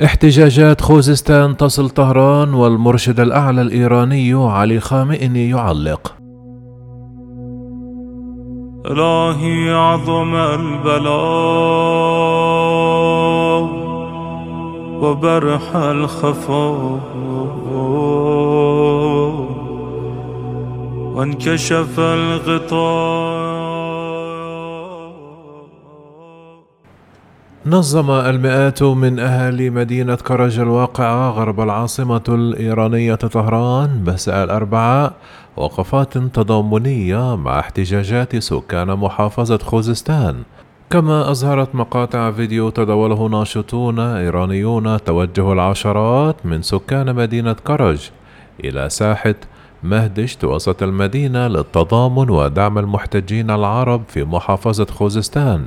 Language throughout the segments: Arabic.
احتجاجات خوزستان تصل طهران والمرشد الأعلى الإيراني علي خامئني يعلق. إلهي عظم البلاء وبرح الخفاء وانكشف الغطاء. نظم المئات من أهالي مدينة كرج الواقعة غرب العاصمة الإيرانية طهران مساء الأربعاء وقفات تضامنية مع احتجاجات سكان محافظة خوزستان. كما أظهرت مقاطع فيديو تداوله ناشطون إيرانيون توجه العشرات من سكان مدينة كرج إلى ساحة مهدشت وسط المدينة للتضامن ودعم المحتجين العرب في محافظة خوزستان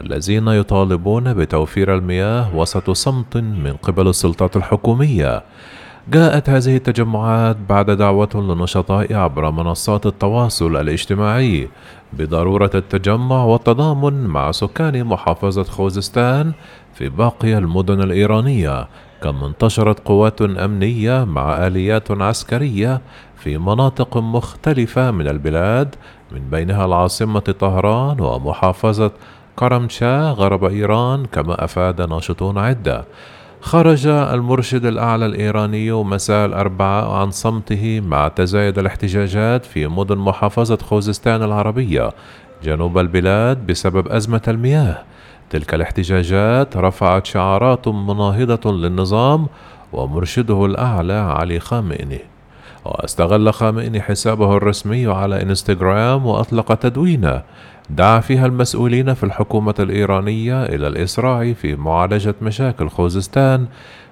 الذين يطالبون بتوفير المياه وسط صمت من قبل السلطات الحكومية. جاءت هذه التجمعات بعد دعوة للنشطاء عبر منصات التواصل الاجتماعي بضرورة التجمع والتضامن مع سكان محافظة خوزستان في باقي المدن الإيرانية كما انتشرت قوات أمنية مع آليات عسكرية في مناطق مختلفة من البلاد من بينها العاصمة طهران ومحافظة كرمشا غرب إيران كما أفاد ناشطون عدة. خرج المرشد الأعلى الإيراني مساء الأربعاء عن صمته مع تزايد الاحتجاجات في مدن محافظة خوزستان العربية جنوب البلاد بسبب أزمة المياه. تلك الاحتجاجات رفعت شعارات مناهضة للنظام ومرشده الأعلى علي خامئني واستغل خامئني حسابه الرسمي على إنستغرام وأطلق تدوينه دعا فيها المسؤولين في الحكومة الإيرانية إلى الإسراع في معالجة مشاكل خوزستان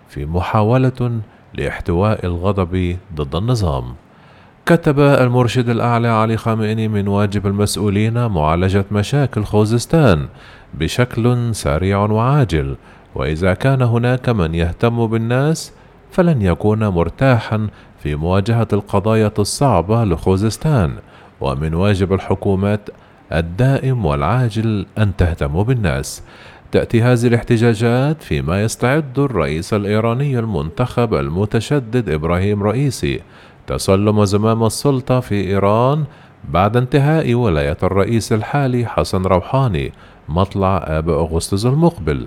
في محاولة لاحتواء الغضب ضد النظام. كتب المرشد الأعلى علي خامئني من واجب المسؤولين معالجة مشاكل خوزستان بشكل سريع وعاجل، وإذا كان هناك من يهتم بالناس فلن يكون مرتاحا في مواجهة القضايا الصعبة لخوزستان، ومن واجب الحكومات الدائم والعاجل أن تهتموا بالناس. تأتي هذه الاحتجاجات فيما يستعد الرئيس الإيراني المنتخب المتشدد إبراهيم رئيسي. تسلم زمام السلطة في إيران بعد انتهاء ولاية الرئيس الحالي حسن روحاني مطلع آب أغسطس المقبل.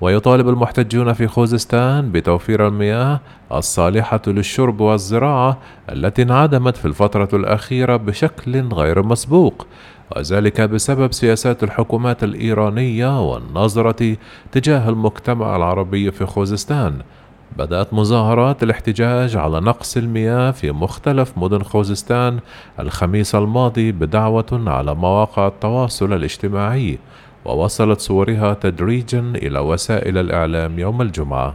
ويطالب المحتجون في خوزستان بتوفير المياه الصالحة للشرب والزراعة التي انعدمت في الفترة الأخيرة بشكل غير مسبوق. وذلك بسبب سياسات الحكومات الإيرانية والنظرة تجاه المجتمع العربي في خوزستان. بدأت مظاهرات الاحتجاج على نقص المياه في مختلف مدن خوزستان الخميس الماضي بدعوة على مواقع التواصل الاجتماعي. ووصلت صورها تدريجا إلى وسائل الإعلام يوم الجمعة.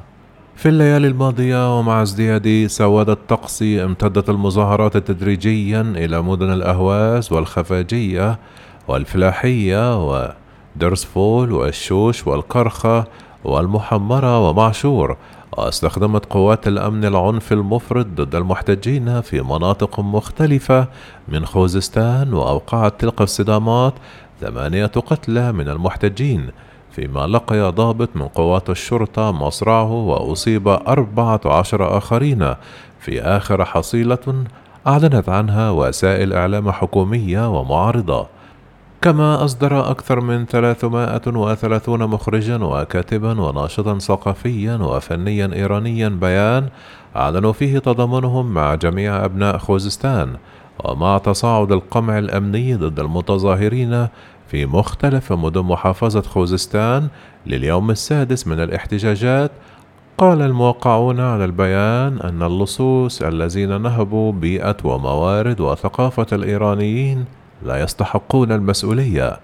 في الليالي الماضية ومع ازدياد سواد الطقس امتدت المظاهرات تدريجيا إلى مدن الأهواز والخفاجية والفلاحية ودرسفول والشوش والقرخة والمحمرة ومعشور واستخدمت قوات الأمن العنف المفرط ضد المحتجين في مناطق مختلفة من خوزستان وأوقعت تلك الصدامات ثمانية قتلى من المحتجين فيما لقي ضابط من قوات الشرطة مصرعه وأصيب أربعة عشر آخرين. في آخر حصيلة أعلنت عنها وسائل إعلام حكومية ومعارضة. كما أصدر أكثر من 330 مخرجا وكاتبا وناشطا ثقافيا وفنيا إيرانيا بيان أعلنوا فيه تضامنهم مع جميع أبناء خوزستان. ومع تصاعد القمع الأمني ضد المتظاهرين في مختلف مدن محافظة خوزستان لليوم السادس من الاحتجاجات قال الموقعون على البيان أن اللصوص الذين نهبوا بيئة وموارد وثقافة الإيرانيين لا يستحقون المسؤولية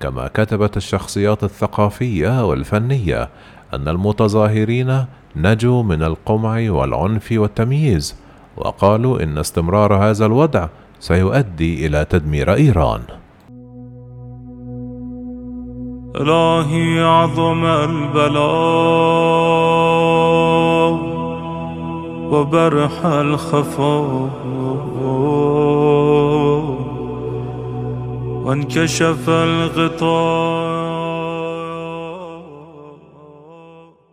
كما كتبت الشخصيات الثقافية والفنية أن المتظاهرين نجوا من القمع والعنف والتمييز وقالوا إن استمرار هذا الوضع سيؤدي إلى تدمير إيران. إلهي عظم البلاء وبرح الخفاء وانكشف الغطاء.